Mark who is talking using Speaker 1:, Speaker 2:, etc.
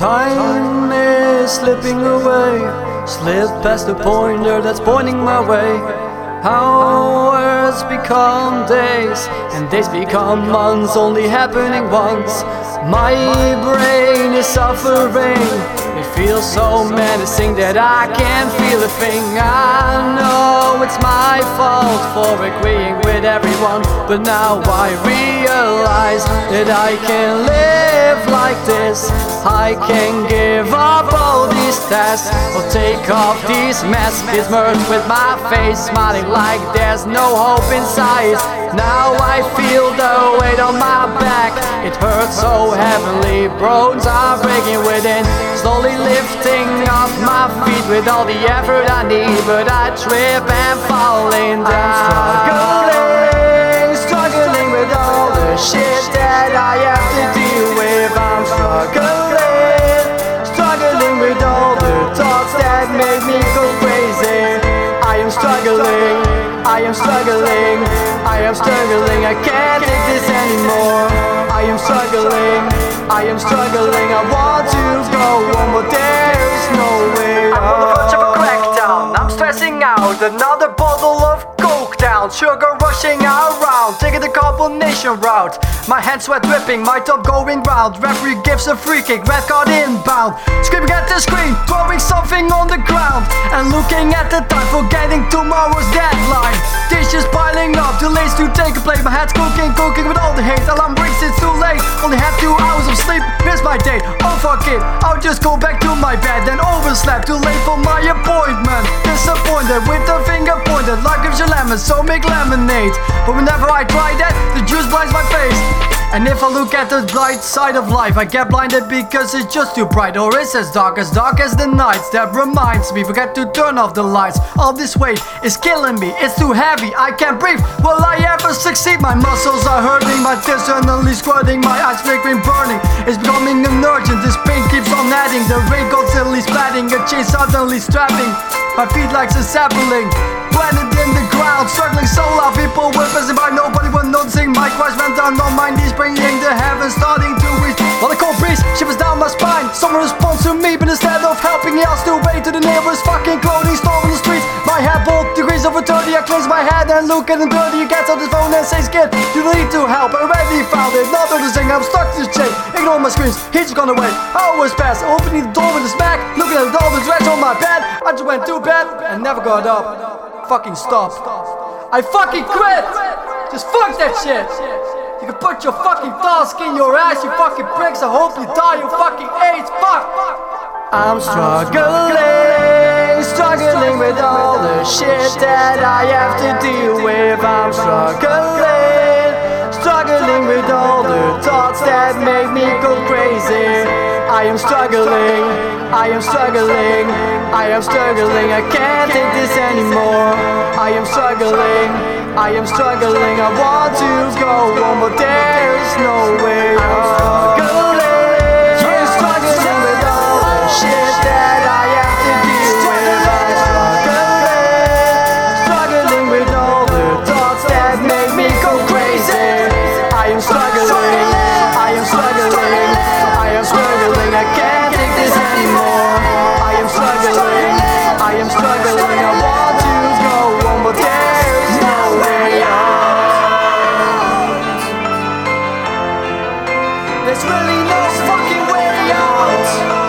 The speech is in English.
Speaker 1: Time is slipping away. Slip past the pointer that's pointing my way. Hours become days, and days become months, only happening once. My brain is suffering. It feels so menacing that I can't feel a thing. I know it's my fault for agreeing with everyone, but now I realize that I can live like this. I can give up all these tests or take off these masks. Besmirched with my face, smiling like there's no hope inside. Now I feel so heavily, bones are breaking within. Slowly lifting off my feet with all the effort I need, but I trip and falling down. Struggling, struggling with all the shit that I have to deal with. I'm struggling, struggling with all the thoughts that make me go crazy. I am struggling, I am struggling, I am struggling. I can't take this anymore. I am struggling, I am struggling. I want to go on, but there's no way.
Speaker 2: I'm on the verge of a crackdown. I'm stressing out. Another bottle of coke down. Sugar rushing around. Taking the combination route. My hands sweat dripping. My top going round. Referee gives a free kick. Red card inbound. Screaming at the screen. Throwing something on the ground. And looking at the time. Forgetting tomorrow's deadline. To take a plate. My head's cooking, cooking with all the hate. Alarm rings. It's too late. Only have two hours of sleep. Miss my date. Oh fuck it. I'll just go back to my bed. Then overslept. Too late for my appointment. Disappointed with the finger pointed. Gives you lemons, so make lemonade. But whenever I try that, the juice blinds my face. And if I look at the bright side of life, I get blinded because it's just too bright. Or it's as dark as dark as the nights. That reminds me, forget to turn off the lights. All this weight is killing me, it's too heavy, I can't breathe. Will I ever succeed? My muscles are hurting, my tears suddenly squirting, my eyes flickering, burning. It's becoming an urgent, this pain keeps on adding. The rain constantly splatting, a chain suddenly strapping. My feet like a sapling, planted in the ground, struggling so loud. People were passing by, noticing. Went down on my knees, bringing the heaven, starting to reach. While the cold breeze shivers down my spine, someone responds to me, but instead of helping, he asks to wait to the nearest fucking clothing store on the streets. My head both degrees over 30, I cleanse my head and look at him dirty. He gets on his phone and says, Kid, you need to help. I already found it, not noticing I'm stuck to the chain. Ignore my screams, he's gone away. Hours pass, opening the door with a smack, looking at all the dreads on my bed. I just went to bed and never got up. Fucking stop. I fucking quit! Just fuck that shit! You can put your fucking task in your ass, you fucking pricks. I hope you die, you fucking AIDS. Fuck!
Speaker 1: I'm struggling, struggling with all the shit that I have to deal with. I'm struggling, struggling with all the thoughts that make me go crazy. I am struggling, I am struggling, I am struggling. I can't take this anymore. I am struggling, I am struggling. I want to go on, but there's no way out. There's really no fucking way out.